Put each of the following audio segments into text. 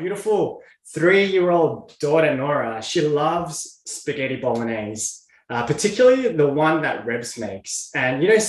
beautiful three-year-old daughter Nora, she loves spaghetti bolognese, uh, particularly the one that Rebs makes. And you know,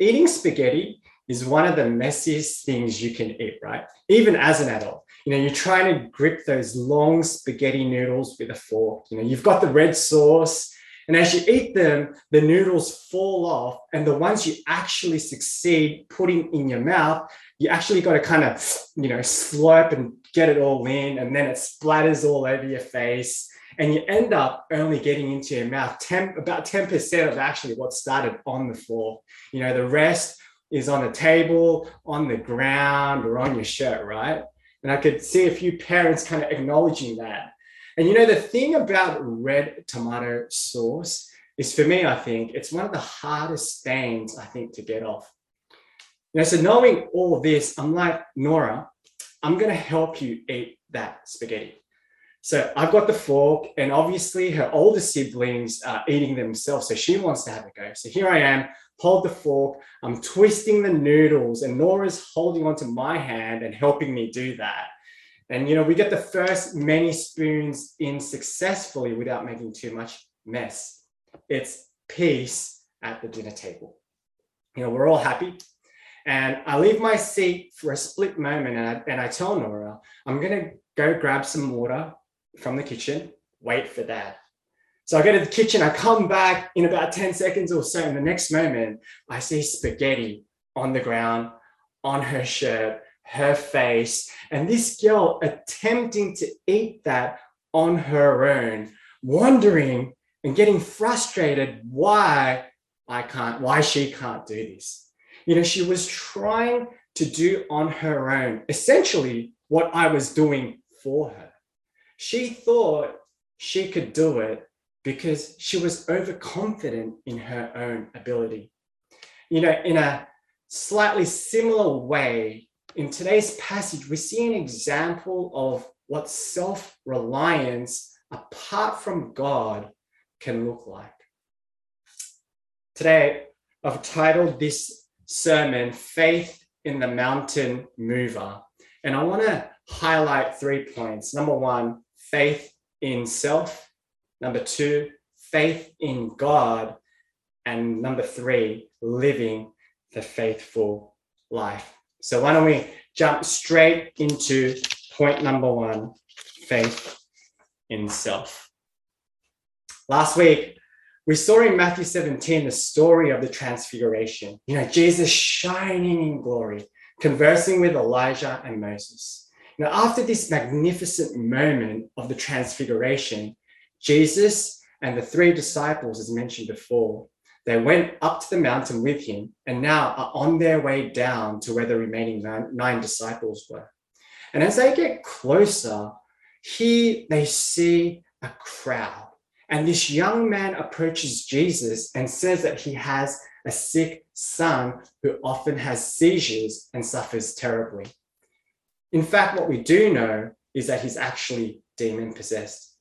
eating spaghetti is one of the messiest things you can eat, right? Even as an adult. You know, you're trying to grip those long spaghetti noodles with a fork. You know, you've got the red sauce, and as you eat them, the noodles fall off. And the ones you actually succeed putting in your mouth, you actually got to kind of, you know, slurp and get it all in. And then it splatters all over your face. And you end up only getting into your mouth 10, about 10% of actually what started on the floor. You know, the rest is on the table, on the ground, or on your shirt, right? And I could see a few parents kind of acknowledging that. And you know, the thing about red tomato sauce is for me, I think it's one of the hardest stains, I think, to get off. You know, so knowing all this, I'm like, Nora, I'm going to help you eat that spaghetti. So I've got the fork, and obviously her older siblings are eating themselves. So she wants to have a go. So here I am, hold the fork. I'm twisting the noodles, and Nora's holding onto my hand and helping me do that. And you know, we get the first many spoons in successfully without making too much mess. It's peace at the dinner table. You know, we're all happy. And I leave my seat for a split moment and I, and I tell Nora, I'm going to go grab some water from the kitchen, wait for dad. So I go to the kitchen, I come back in about 10 seconds or so. In the next moment, I see spaghetti on the ground, on her shirt her face, and this girl attempting to eat that on her own, wondering and getting frustrated why I can't, why she can't do this. You know, she was trying to do on her own, essentially what I was doing for her. She thought she could do it because she was overconfident in her own ability. You know, in a slightly similar way, in today's passage, we see an example of what self reliance apart from God can look like. Today, I've titled this sermon Faith in the Mountain Mover. And I want to highlight three points. Number one, faith in self. Number two, faith in God. And number three, living the faithful life. So why don't we jump straight into point number one faith in self. Last week, we saw in Matthew 17 the story of the transfiguration. You know, Jesus shining in glory, conversing with Elijah and Moses. Now, after this magnificent moment of the transfiguration, Jesus and the three disciples, as mentioned before, they went up to the mountain with him and now are on their way down to where the remaining nine, disciples were. And as they get closer, here they see a crowd. And this young man approaches Jesus and says that he has a sick son who often has seizures and suffers terribly. In fact, what we do know is that he's actually demon possessed.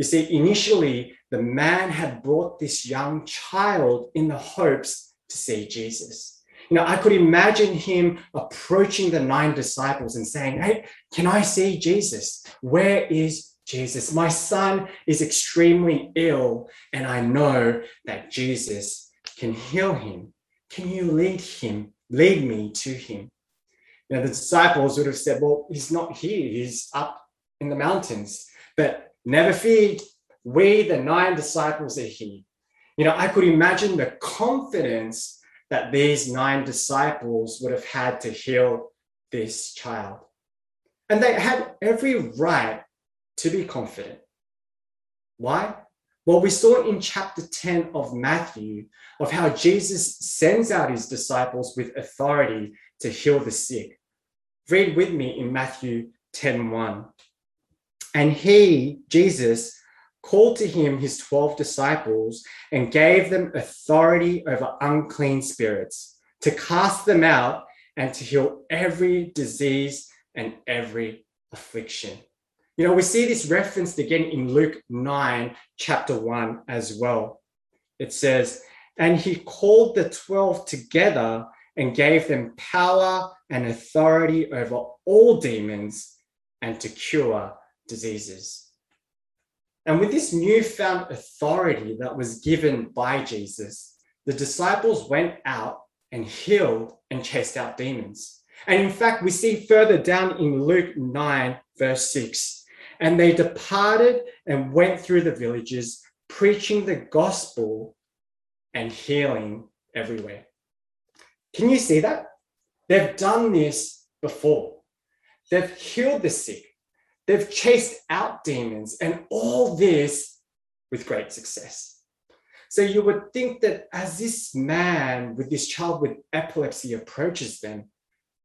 You see, initially, the man had brought this young child in the hopes to see Jesus. You know, I could imagine him approaching the nine disciples and saying, Hey, can I see Jesus? Where is Jesus? My son is extremely ill, and I know that Jesus can heal him. Can you lead him, lead me to him? You know, the disciples would have said, Well, he's not here, he's up in the mountains. But never fear, we, the nine disciples, are here. You know, I could imagine the confidence that these nine disciples would have had to heal this child. And they had every right to be confident. Why? Well, we saw in chapter 10 of Matthew of how Jesus sends out his disciples with authority to heal the sick. Read with me in Matthew 10 1. And he, Jesus, called to him his 12 disciples and gave them authority over unclean spirits to cast them out and to heal every disease and every affliction. You know, we see this referenced again in Luke 9, chapter 1 as well. It says, And he called the 12 together and gave them power and authority over all demons and to cure diseases. And with this newfound authority that was given by Jesus, the disciples went out and healed and chased out demons. And in fact, we see further down in Luke 9, verse 6, and they departed and went through the villages, preaching the gospel and healing everywhere. Can you see that? They've done this before. They've healed the sick. They've chased out demons and all this with great success. So you would think that as this man with this child with epilepsy approaches them,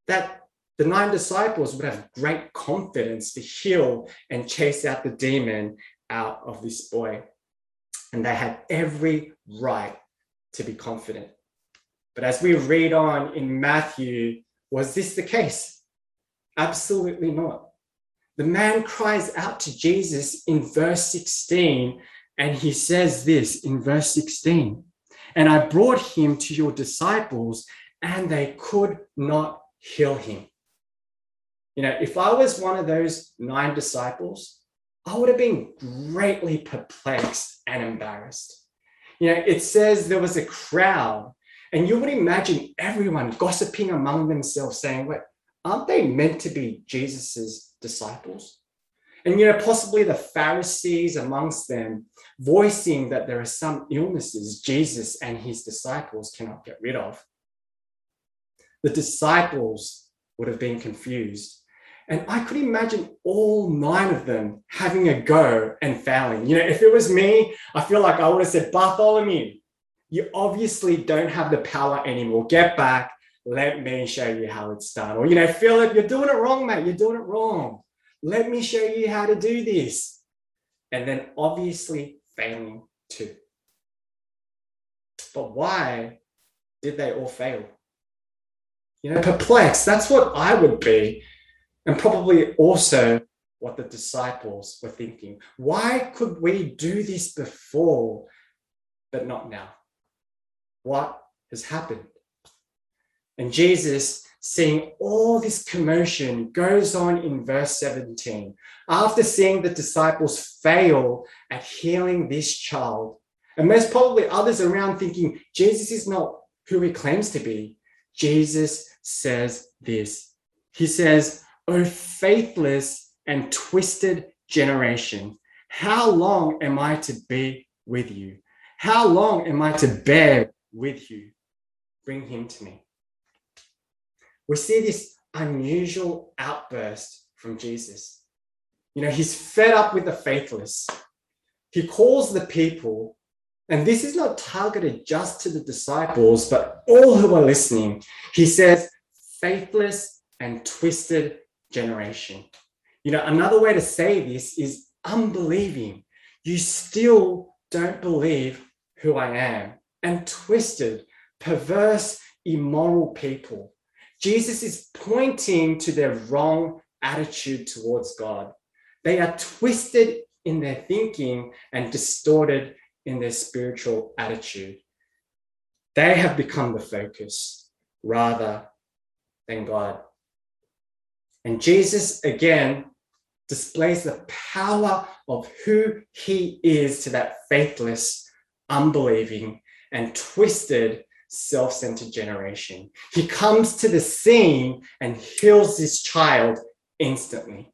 that the nine disciples would have great confidence to heal and chase out the demon out of this boy. And they had every right to be confident. But as we read on in Matthew, was this the case? Absolutely not. The man cries out to Jesus in verse 16 and he says this in verse 16 And I brought him to your disciples, and they could not heal him. You know, if I was one of those nine disciples, I would have been greatly perplexed and embarrassed. You know, it says there was a crowd, and you would imagine everyone gossiping among themselves, saying, Wait, aren't they meant to be Jesus's disciples? And, you know, possibly the Pharisees amongst them voicing that there are some illnesses Jesus and his disciples cannot get rid of. The disciples would have been confused. And I could imagine all nine of them having a go and failing. You know, if it was me, I feel like I would have said, Bartholomew, you obviously don't have the power anymore. Get back. Let me show you how it's done. Or, you know, Philip, you're doing it wrong, mate. You're doing it wrong. Let me show you how to do this. And then obviously failing too. But why did they all fail? You know, perplexed. That's what I would be. And probably also what the disciples were thinking. Why could we do this before, but not now? What has happened? And Jesus seeing all this commotion goes on in verse 17. After seeing the disciples fail at healing this child, and most probably others around thinking Jesus is not who he claims to be, Jesus says this. He says, O faithless and twisted generation, how long am I to be with you? How long am I to bear with you? Bring him to me we see this unusual outburst from Jesus. You know, he's fed up with the faithless. He calls the people, and this is not targeted just to the disciples, but all who are listening. He says, faithless and twisted generation. You know, another way to say this is unbelieving. You still don't believe who I am. And twisted, perverse, immoral people. Jesus is pointing to their wrong attitude towards God. They are twisted in their thinking and distorted in their spiritual attitude. They have become the focus rather than God. And Jesus, again, displays the power of who he is to that faithless, unbelieving, and twisted self centered generation. He comes to the scene and heals this child instantly.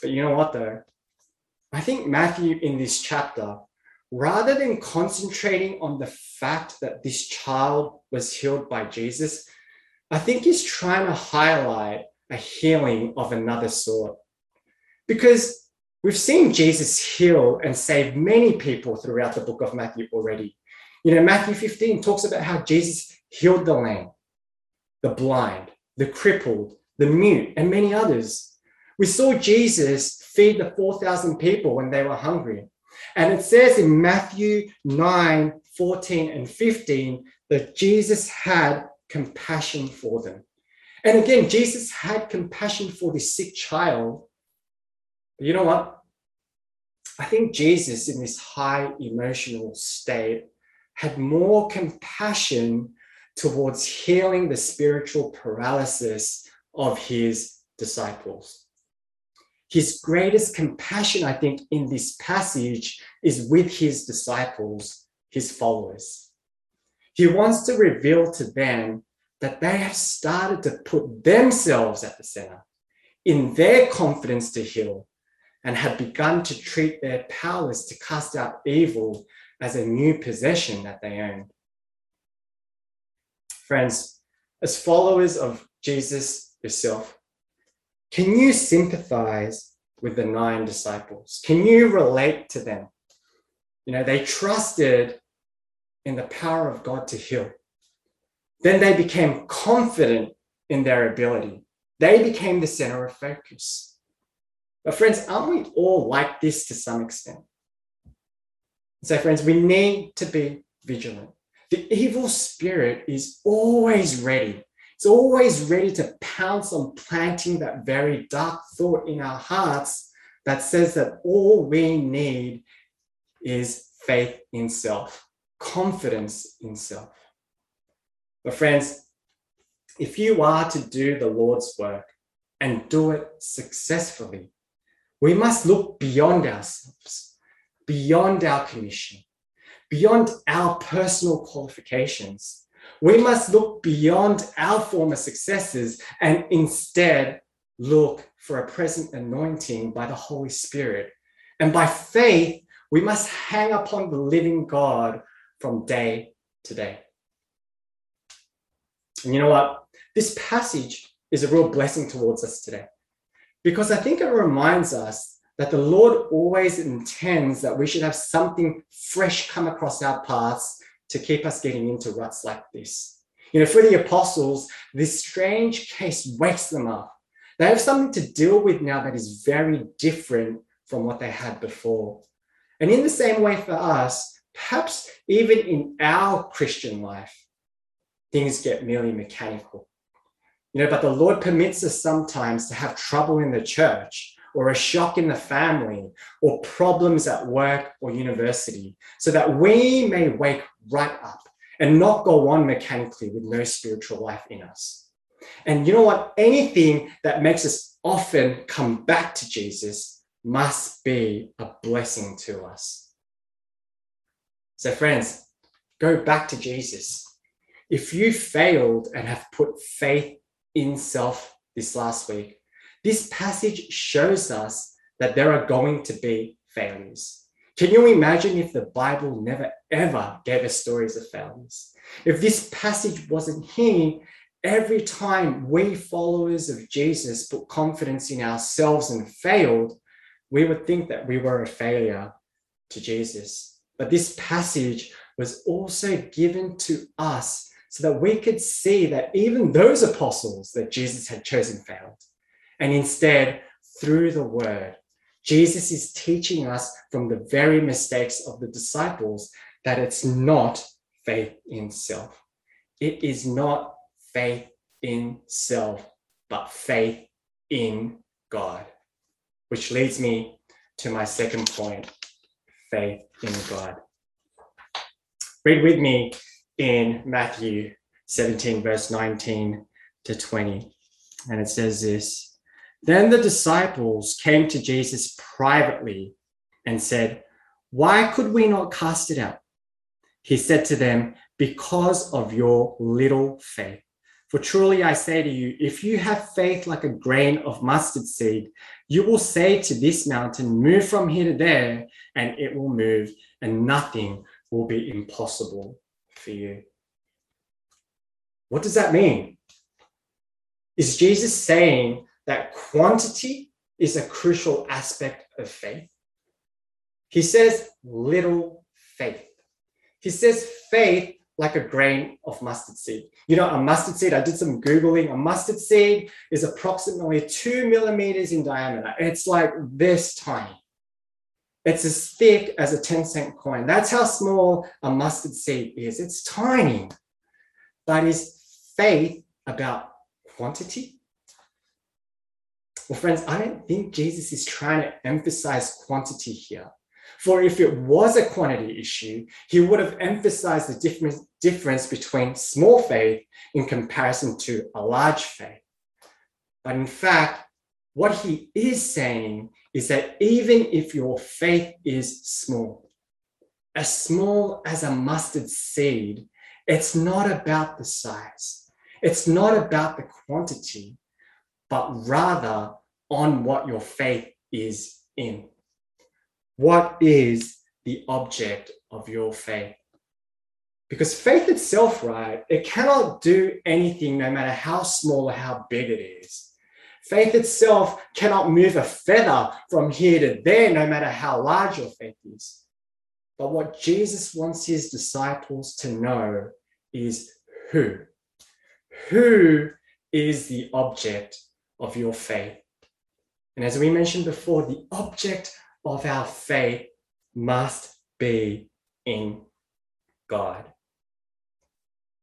But you know what, though? I think Matthew in this chapter, rather than concentrating on the fact that this child was healed by Jesus, I think he's trying to highlight a healing of another sort. Because we've seen Jesus heal and save many people throughout the book of Matthew already. You know, Matthew 15 talks about how Jesus healed the lame, the blind, the crippled, the mute, and many others. We saw Jesus feed the 4,000 people when they were hungry. And it says in Matthew 9, 14, and 15 that Jesus had compassion for them. And again, Jesus had compassion for this sick child. But you know what? I think Jesus, in this high emotional state, had more compassion towards healing the spiritual paralysis of his disciples. His greatest compassion, I think, in this passage is with his disciples, his followers. He wants to reveal to them that they have started to put themselves at the center in their confidence to heal and have begun to treat their powers to cast out evil as a new possession that they own. Friends, as followers of Jesus yourself, can you sympathize with the nine disciples? Can you relate to them? You know, they trusted in the power of God to heal. Then they became confident in their ability. They became the center of focus. But, friends, aren't we all like this to some extent? So, friends, we need to be vigilant. The evil spirit is always ready. It's always ready to pounce on planting that very dark thought in our hearts that says that all we need is faith in self, confidence in self. But, friends, if you are to do the Lord's work and do it successfully, we must look beyond ourselves, beyond our commission, beyond our personal qualifications. We must look beyond our former successes and instead look for a present anointing by the Holy Spirit. And by faith, we must hang upon the living God from day to day. And you know what? This passage is a real blessing towards us today because I think it reminds us that the Lord always intends that we should have something fresh come across our paths to keep us getting into ruts like this. You know, for the apostles, this strange case wakes them up. They have something to deal with now that is very different from what they had before. And in the same way for us, perhaps even in our Christian life, things get merely mechanical. You know, but the Lord permits us sometimes to have trouble in the church or a shock in the family or problems at work or university so that we may wake right up and not go on mechanically with no spiritual life in us. And you know what? Anything that makes us often come back to Jesus must be a blessing to us. So, friends, go back to Jesus. If you failed and have put faith in self this last week, this passage shows us that there are going to be failures. Can you imagine if the Bible never ever gave us stories of failures? If this passage wasn't here, every time we followers of Jesus put confidence in ourselves and failed, we would think that we were a failure to Jesus. But this passage was also given to us so that we could see that even those apostles that Jesus had chosen failed. And instead, through the word, Jesus is teaching us from the very mistakes of the disciples that it's not faith in self. It is not faith in self, but faith in God. Which leads me to my second point faith in God. Read with me in Matthew 17, verse 19 to 20. And it says this Then the disciples came to Jesus privately and said, Why could we not cast it out? He said to them, Because of your little faith. For truly I say to you, if you have faith like a grain of mustard seed, you will say to this mountain, Move from here to there, and it will move, and nothing will be impossible for you. What does that mean? Is Jesus saying that quantity is a crucial aspect of faith? He says little faith. He says faith like a grain of mustard seed. You know, a mustard seed, I did some Googling. A mustard seed is approximately two millimeters in diameter. It's like this tiny. It's as thick as a 10 cent coin. That's how small a mustard seed is. It's tiny. But is faith about quantity? Well, friends, I don't think Jesus is trying to emphasize quantity here. For if it was a quantity issue, he would have emphasized the difference, difference between small faith in comparison to a large faith. But in fact, what he is saying is that even if your faith is small, as small as a mustard seed, it's not about the size. It's not about the quantity, but rather on what your faith is in. What is the object of your faith? Because faith itself, right, it cannot do anything no matter how small or how big it is. Faith itself cannot move a feather from here to there, no matter how large your faith is. But what Jesus wants his disciples to know is who. Who is the object of your faith? And as we mentioned before, the object of our faith must be in God.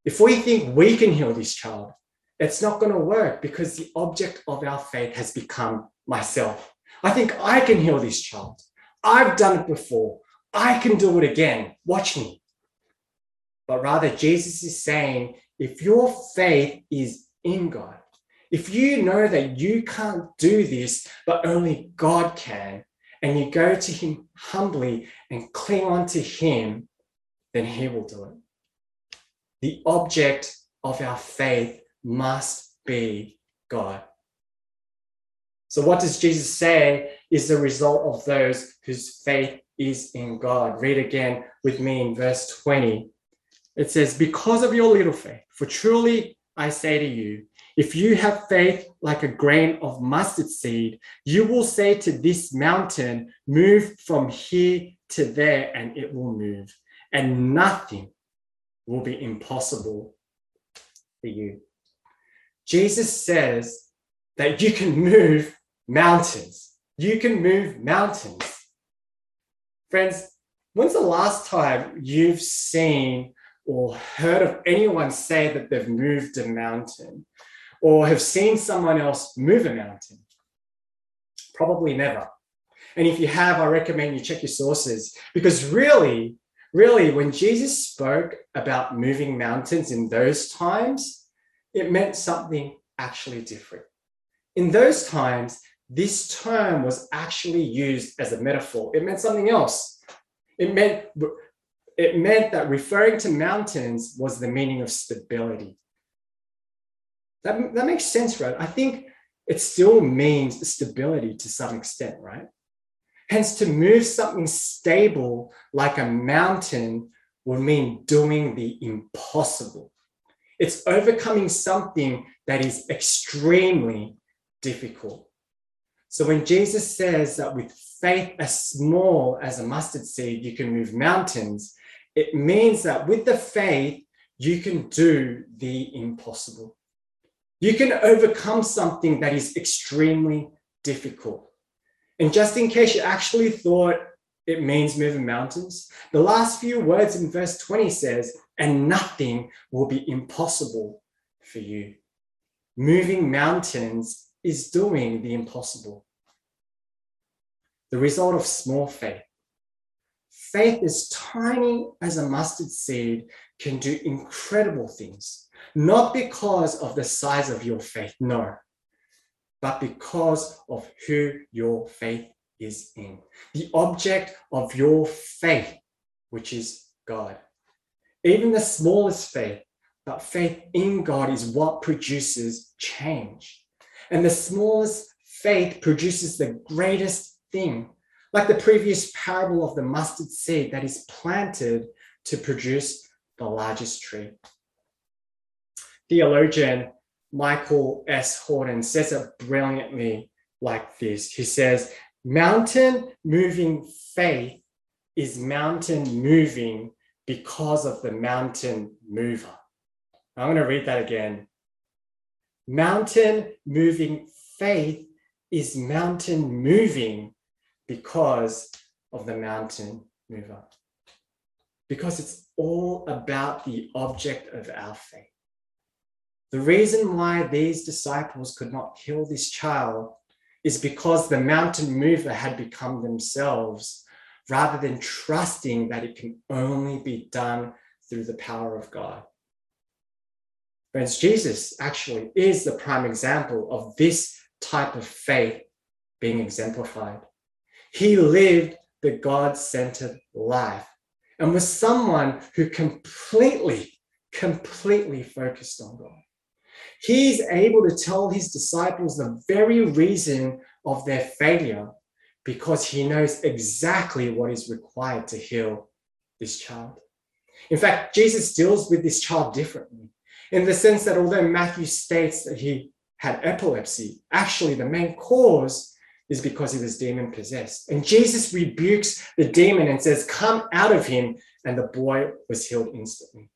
If we think we can heal this child, it's not going to work because the object of our faith has become myself. I think I can heal this child. I've done it before. I can do it again. Watch me. But rather, Jesus is saying if your faith is in God, if you know that you can't do this, but only God can, and you go to Him humbly and cling on to Him, then He will do it the object of our faith must be God. So, what does Jesus say is the result of those whose faith is in God? Read again with me in verse 20. It says, Because of your little faith, for truly I say to you, if you have faith like a grain of mustard seed, you will say to this mountain, Move from here to there, and it will move. And nothing will be impossible for you. Jesus says that you can move mountains. You can move mountains. Friends, when's the last time you've seen or heard of anyone say that they've moved a mountain or have seen someone else move a mountain? Probably never. And if you have, I recommend you check your sources because really, really, when Jesus spoke about moving mountains in those times, it meant something actually different. In those times, this term was actually used as a metaphor. It meant something else. It meant it meant that referring to mountains was the meaning of stability. That, that makes sense, right? I think it still means stability to some extent, right? Hence, to move something stable like a mountain would mean doing the impossible. It's overcoming something that is extremely difficult. So when Jesus says that with faith as small as a mustard seed, you can move mountains, it means that with the faith, you can do the impossible. You can overcome something that is extremely difficult. And just in case you actually thought it means moving mountains, the last few words in verse 20 says, and nothing will be impossible for you. Moving mountains is doing the impossible. The result of small faith. Faith as tiny as a mustard seed can do incredible things, not because of the size of your faith, no, but because of who your faith is in. The object of your faith, which is God. Even the smallest faith, but faith in God is what produces change. And the smallest faith produces the greatest thing, like the previous parable of the mustard seed that is planted to produce the largest tree. Theologian Michael S. Horton says it brilliantly like this. He says, Mountain moving faith is mountain moving because of the mountain mover. I'm going to read that again. Mountain moving faith is mountain moving because of the mountain mover. Because it's all about the object of our faith. The reason why these disciples could not kill this child is because the mountain mover had become themselves rather than trusting that it can only be done through the power of God. Friends, Jesus actually is the prime example of this type of faith being exemplified. He lived the God centered life and was someone who completely, completely focused on God. He's able to tell his disciples the very reason of their failure because he knows exactly what is required to heal this child. In fact, Jesus deals with this child differently in the sense that although Matthew states that he had epilepsy, actually the main cause is because he was demon possessed. And Jesus rebukes the demon and says, Come out of him. And the boy was healed instantly.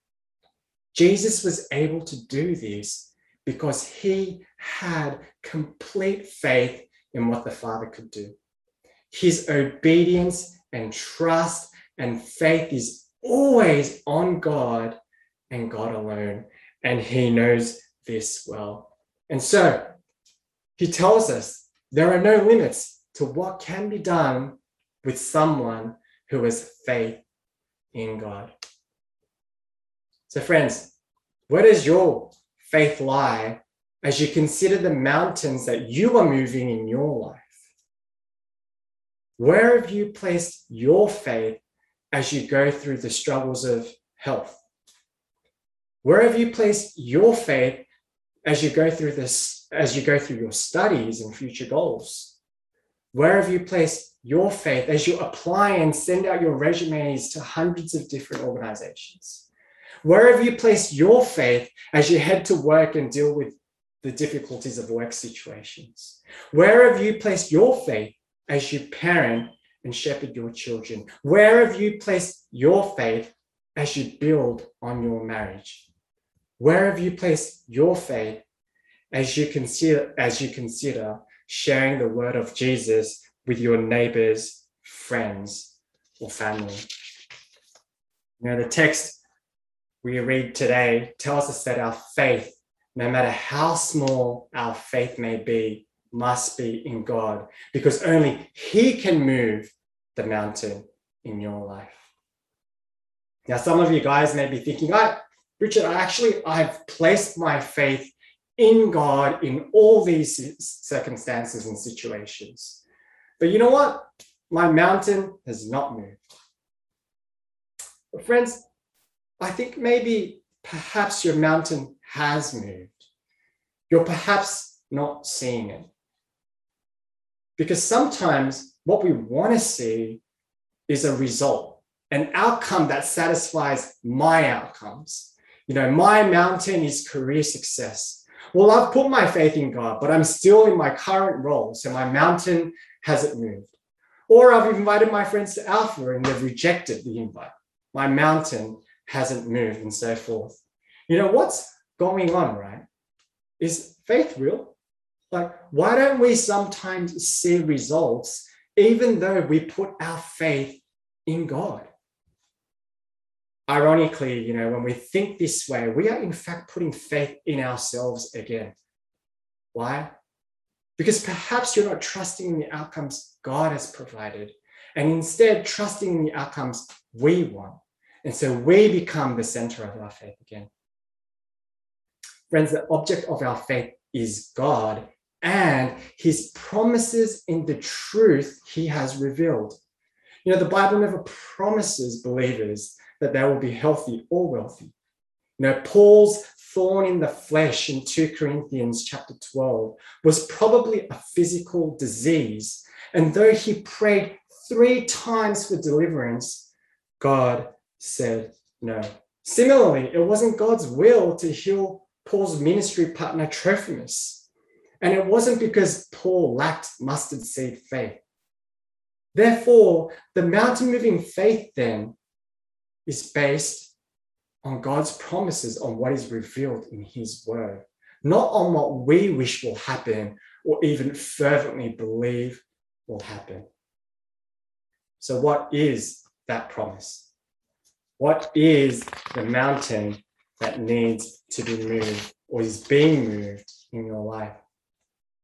Jesus was able to do this because he had complete faith in what the Father could do. His obedience and trust and faith is always on God and God alone. And he knows this well. And so he tells us there are no limits to what can be done with someone who has faith in God. So, friends, where does your faith lie as you consider the mountains that you are moving in your life? Where have you placed your faith as you go through the struggles of health? Where have you placed your faith as you go through this, as you go through your studies and future goals? Where have you placed your faith as you apply and send out your resumes to hundreds of different organizations? Where have you placed your faith as you head to work and deal with the difficulties of work situations? Where have you placed your faith as you parent and shepherd your children? Where have you placed your faith as you build on your marriage? Where have you placed your faith as you consider as you consider sharing the word of Jesus with your neighbors, friends, or family? You know, the text we read today tells us that our faith, no matter how small our faith may be, must be in God because only He can move the mountain in your life. Now, some of you guys may be thinking, I, Richard, I actually, I've placed my faith in God in all these circumstances and situations. But you know what? My mountain has not moved. But friends, I think maybe perhaps your mountain has moved. You're perhaps not seeing it. Because sometimes what we want to see is a result, an outcome that satisfies my outcomes. You know, my mountain is career success. Well, I've put my faith in God, but I'm still in my current role. So my mountain hasn't moved. Or I've invited my friends to Alpha and they've rejected the invite. My mountain hasn't moved and so forth. You know, what's going on, right? Is faith real? Like, why don't we sometimes see results even though we put our faith in God? Ironically, you know, when we think this way, we are in fact putting faith in ourselves again. Why? Because perhaps you're not trusting in the outcomes God has provided, and instead trusting in the outcomes we want. And so we become the center of our faith again. Friends, the object of our faith is God and his promises in the truth he has revealed. You know, the Bible never promises believers that they will be healthy or wealthy. You know, Paul's thorn in the flesh in 2 Corinthians chapter 12 was probably a physical disease. And though he prayed three times for deliverance, God said no. Similarly, it wasn't God's will to heal Paul's ministry partner Trophimus. And it wasn't because Paul lacked mustard seed faith. Therefore, the mountain moving faith then is based on God's promises on what is revealed in his word, not on what we wish will happen or even fervently believe will happen. So, what is that promise? What is the mountain that needs to be moved or is being moved in your life?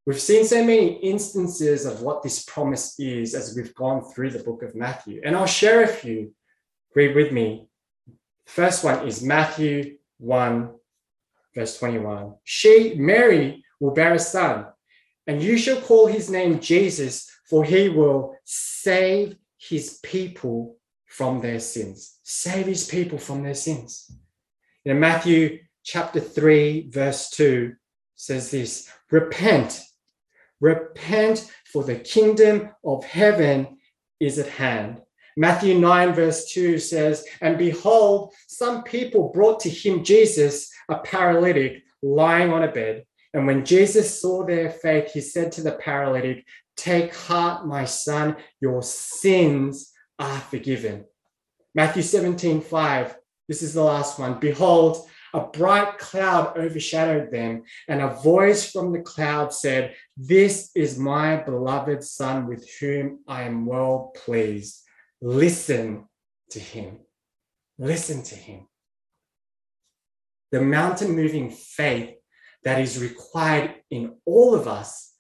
We've seen so many instances of what this promise is as we've gone through the book of Matthew. And I'll share a few. Read with me. First one is Matthew 1, verse 21. She, Mary, will bear a son, And you shall call his name Jesus, for he will save his people from their sins. Save his people from their sins. In Matthew chapter 3, verse 2 says this Repent, repent, for the kingdom of heaven is at hand. Matthew 9, verse 2 says, And behold, some people brought to him Jesus, a paralytic, lying on a bed. And when Jesus saw their faith, he said to the paralytic, Take heart, my son, your sins are forgiven. Matthew 17, 5. This is the last one. Behold, a bright cloud overshadowed them, and a voice from the cloud said, This is my beloved Son with whom I am well pleased. Listen to him. Listen to him. The mountain moving faith that is required in all of us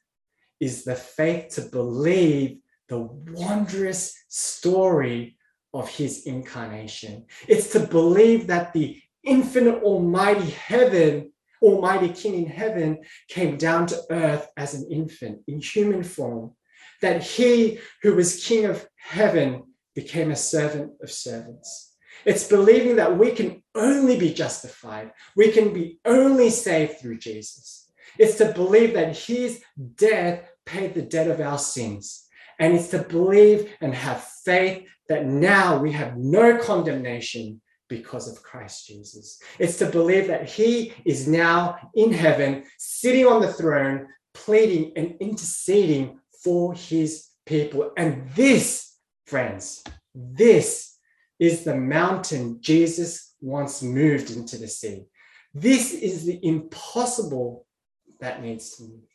is the faith to believe the wondrous story of his incarnation. It's to believe that the infinite almighty heaven, almighty king in heaven came down to earth as an infant in human form, that he who was king of heaven became a servant of servants. It's believing that we can only be justified, we can be only saved through Jesus. It's to believe that his death paid the debt of our sins. And it's to believe and have faith that now we have no condemnation because of Christ Jesus. It's to believe that he is now in heaven, sitting on the throne, pleading and interceding for his people. And this, friends, this is the mountain Jesus once moved into the sea. This is the impossible that needs to move.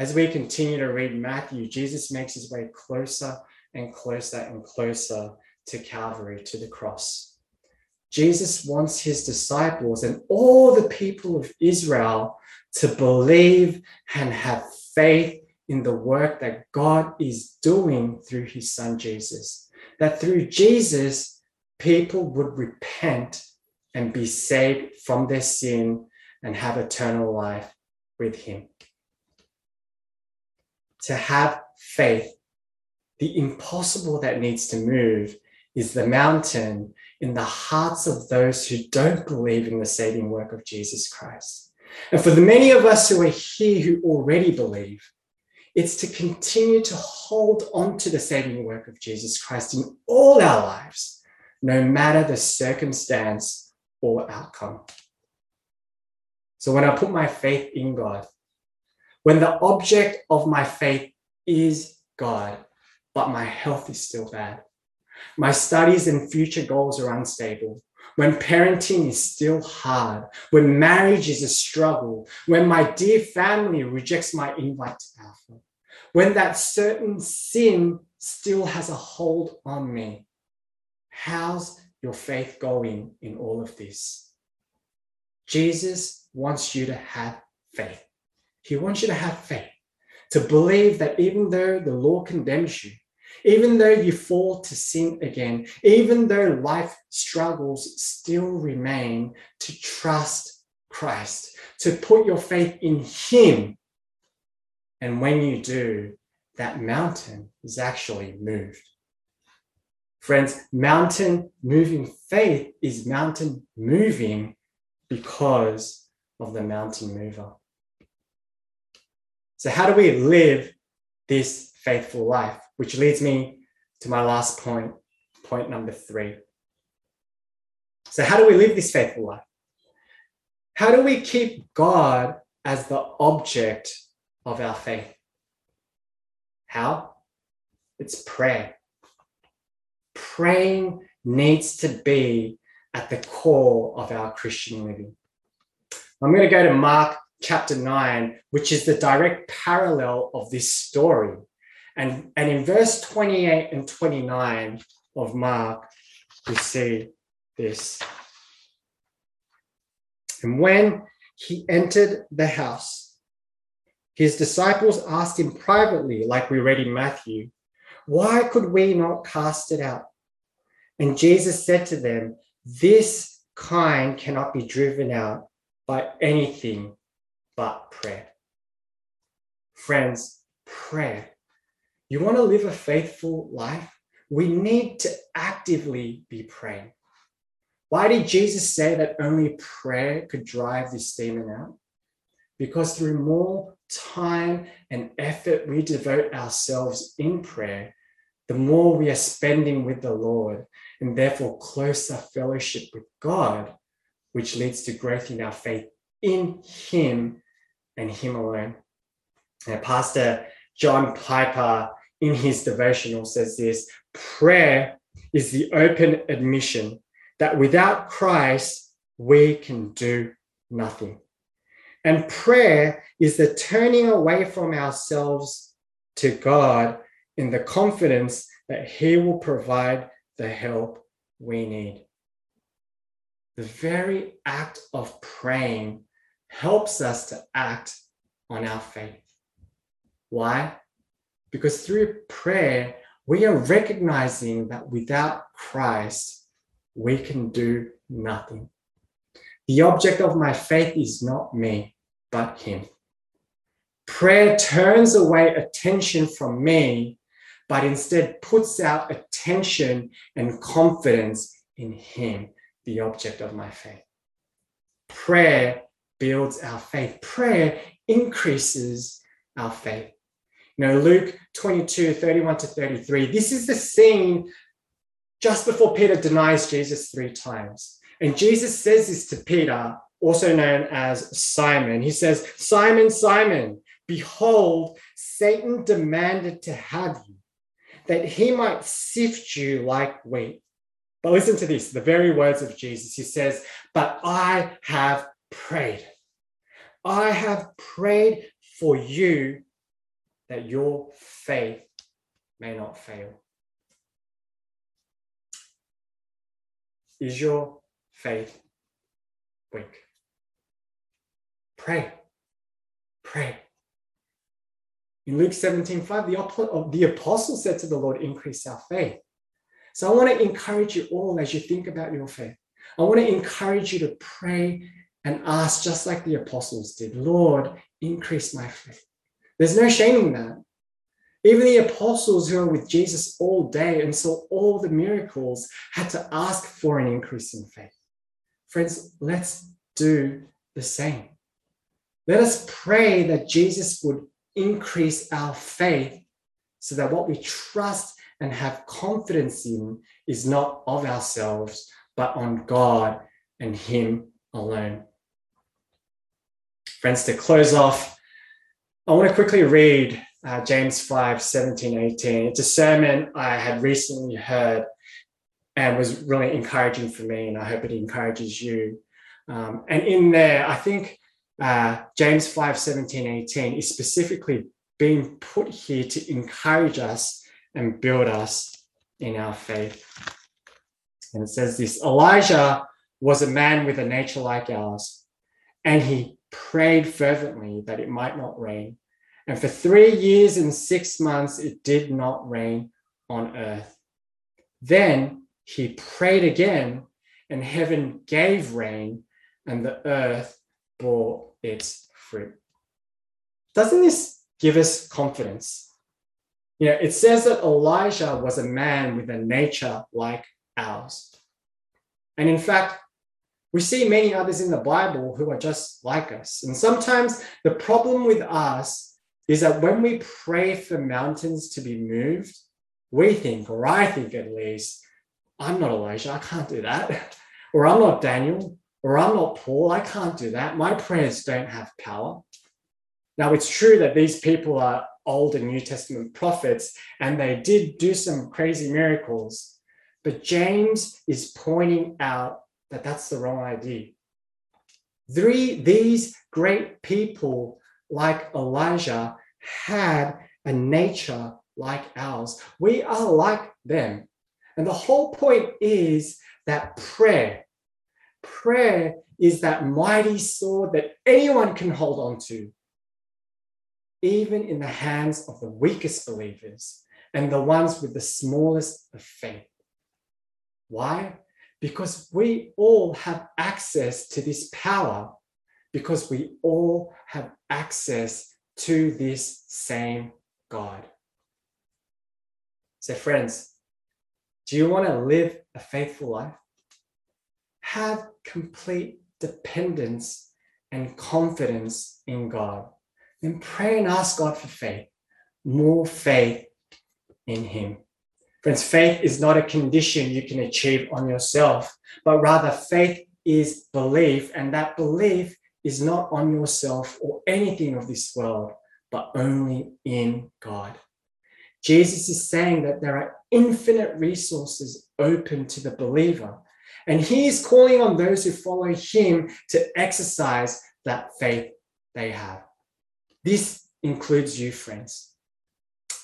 As we continue to read Matthew, Jesus makes his way closer and closer and closer to Calvary, to the cross. Jesus wants his disciples and all the people of Israel to believe and have faith in the work that God is doing through his son Jesus. That through Jesus, people would repent and be saved from their sin and have eternal life with him. To have faith, the impossible that needs to move is the mountain in the hearts of those who don't believe in the saving work of Jesus Christ. And for the many of us who are here who already believe, it's to continue to hold on to the saving work of Jesus Christ in all our lives, no matter the circumstance or outcome. So when I put my faith in God, when the object of my faith is God, but my health is still bad, my studies and future goals are unstable. When parenting is still hard, when marriage is a struggle, when my dear family rejects my invite to Alpha, when that certain sin still has a hold on me, how's your faith going in all of this? Jesus wants you to have faith. He wants you to have faith, to believe that even though the law condemns you, even though you fall to sin again, even though life struggles still remain, to trust Christ, to put your faith in Him. And when you do, that mountain is actually moved. Friends, mountain moving faith is mountain moving because of the mountain mover. So, how do we live this faithful life? which leads me to my last point, point number three. So, how do we live this faithful life? How do we keep God as the object of our faith? How? It's prayer. Praying needs to be at the core of our Christian living. I'm going to go to Mark chapter 9, which is the direct parallel of this story. And, and in verse 28 and 29 of Mark, we see this. And when he entered the house, his disciples asked him privately, like we read in Matthew, why could we not cast it out? And Jesus said to them, This kind cannot be driven out by anything but prayer. Friends, prayer. You want to live a faithful life? We need to actively be praying. Why did Jesus say that only prayer could drive this demon out? Because through more time and effort we devote ourselves in prayer, the more we are spending with the Lord and therefore closer fellowship with God, which leads to growth in our faith in Him and Him alone. Now, Pastor John Piper, in his devotional, says this prayer is the open admission that without Christ, we can do nothing. And prayer is the turning away from ourselves to God in the confidence that He will provide the help we need. The very act of praying helps us to act on our faith. Why? Because through prayer, we are recognizing that without Christ, we can do nothing. The object of my faith is not me, but Him. Prayer turns away attention from me, but instead puts out attention and confidence in Him, the object of my faith. Prayer builds our faith, prayer increases our faith. You know, Luke 22 31 to 33, this is the scene just before Peter denies Jesus three times. And Jesus says this to Peter, also known as Simon. He says, Simon, Simon, behold, Satan demanded to have you, that he might sift you like wheat. But listen to this the very words of Jesus. He says, But I have prayed. I have prayed for you that your faith may not fail. Is your faith weak? Pray. Pray. In Luke 17 5, the, the apostle said to the Lord, Increase our faith. So I want to encourage you all as you think about your faith. I want to encourage you to pray and ask, just like the apostles did, Lord, increase my faith. There's no shame in that. Even the apostles who were with Jesus all day and saw all the miracles had to ask for an increase in faith. Friends, let's do the same. Let us pray that Jesus would increase our faith so that what we trust and have confidence in is not of ourselves, but on God and Him alone. Friends, to close off, I want to quickly read uh, James 5 17, 18. It's a sermon I had recently heard and was really encouraging for me, and I hope it encourages you. Um, and in there, I think uh, James 5 17, 18 is specifically being put here to encourage us and build us in our faith. And it says this Elijah was a man with a nature like ours, and he prayed fervently that it might not rain. And for three years and six months, it did not rain on earth. Then he prayed again, and heaven gave rain, and the earth bore its fruit. Doesn't this give us confidence? You know, it says that Elijah was a man with a nature like ours. And in fact, we see many others in the Bible who are just like us. And sometimes the problem with us is that when we pray for mountains to be moved, we think, or I think at least, I'm not Elijah, I can't do that. or I'm not Daniel, or I'm not Paul, I can't do that. My prayers don't have power. Now, it's true that these people are Old and New Testament prophets, and they did do some crazy miracles. But James is pointing out that that's the wrong idea. Three, these great people like Elijah had a nature like ours. We are like them. And the whole point is that prayer, prayer is that mighty sword that anyone can hold on to, even in the hands of the weakest believers and the ones with the smallest of faith. Why? Because we all have access to this power, because we all have access to this same God. So, friends, do you want to live a faithful life? Have complete dependence and confidence in God. Then pray and ask God for faith, more faith in Him. Friends, faith is not a condition you can achieve on yourself, but rather faith is belief, and that belief is not on yourself or anything of this world, but only in God. Jesus is saying that there are infinite resources open to the believer, and he is calling on those who follow him to exercise that faith they have. This includes you, friends.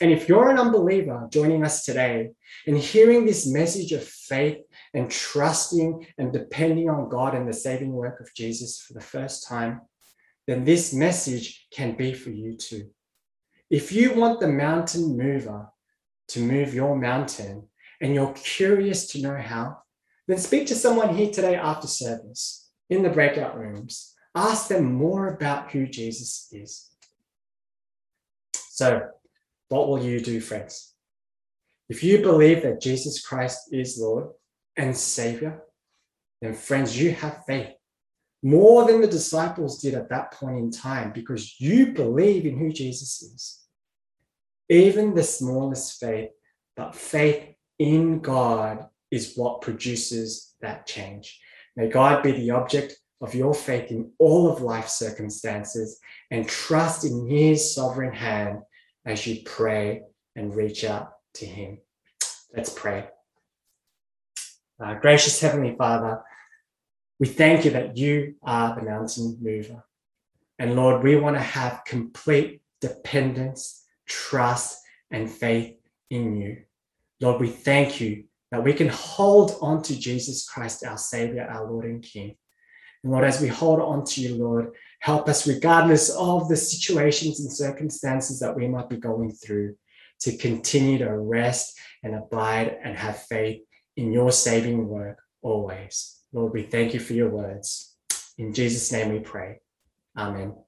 And if you're an unbeliever joining us today and hearing this message of faith and trusting and depending on God and the saving work of Jesus for the first time, then this message can be for you too. If you want the mountain mover to move your mountain and you're curious to know how, then speak to someone here today after service in the breakout rooms. Ask them more about who Jesus is. So, what will you do, friends? If you believe that Jesus Christ is Lord and Savior, then, friends, you have faith more than the disciples did at that point in time because you believe in who Jesus is. Even the smallest faith, but faith in God is what produces that change. May God be the object of your faith in all of life's circumstances and trust in His sovereign hand as you pray and reach out to Him. Let's pray. Uh, gracious Heavenly Father, we thank you that you are the mountain mover. And Lord, we want to have complete dependence, trust, and faith in you. Lord, we thank you that we can hold on to Jesus Christ, our Savior, our Lord and King. And Lord, as we hold on to you, Lord, help us, regardless of the situations and circumstances that we might be going through, to continue to rest and abide and have faith in your saving work always. Lord, we thank you for your words. In Jesus' name we pray. Amen.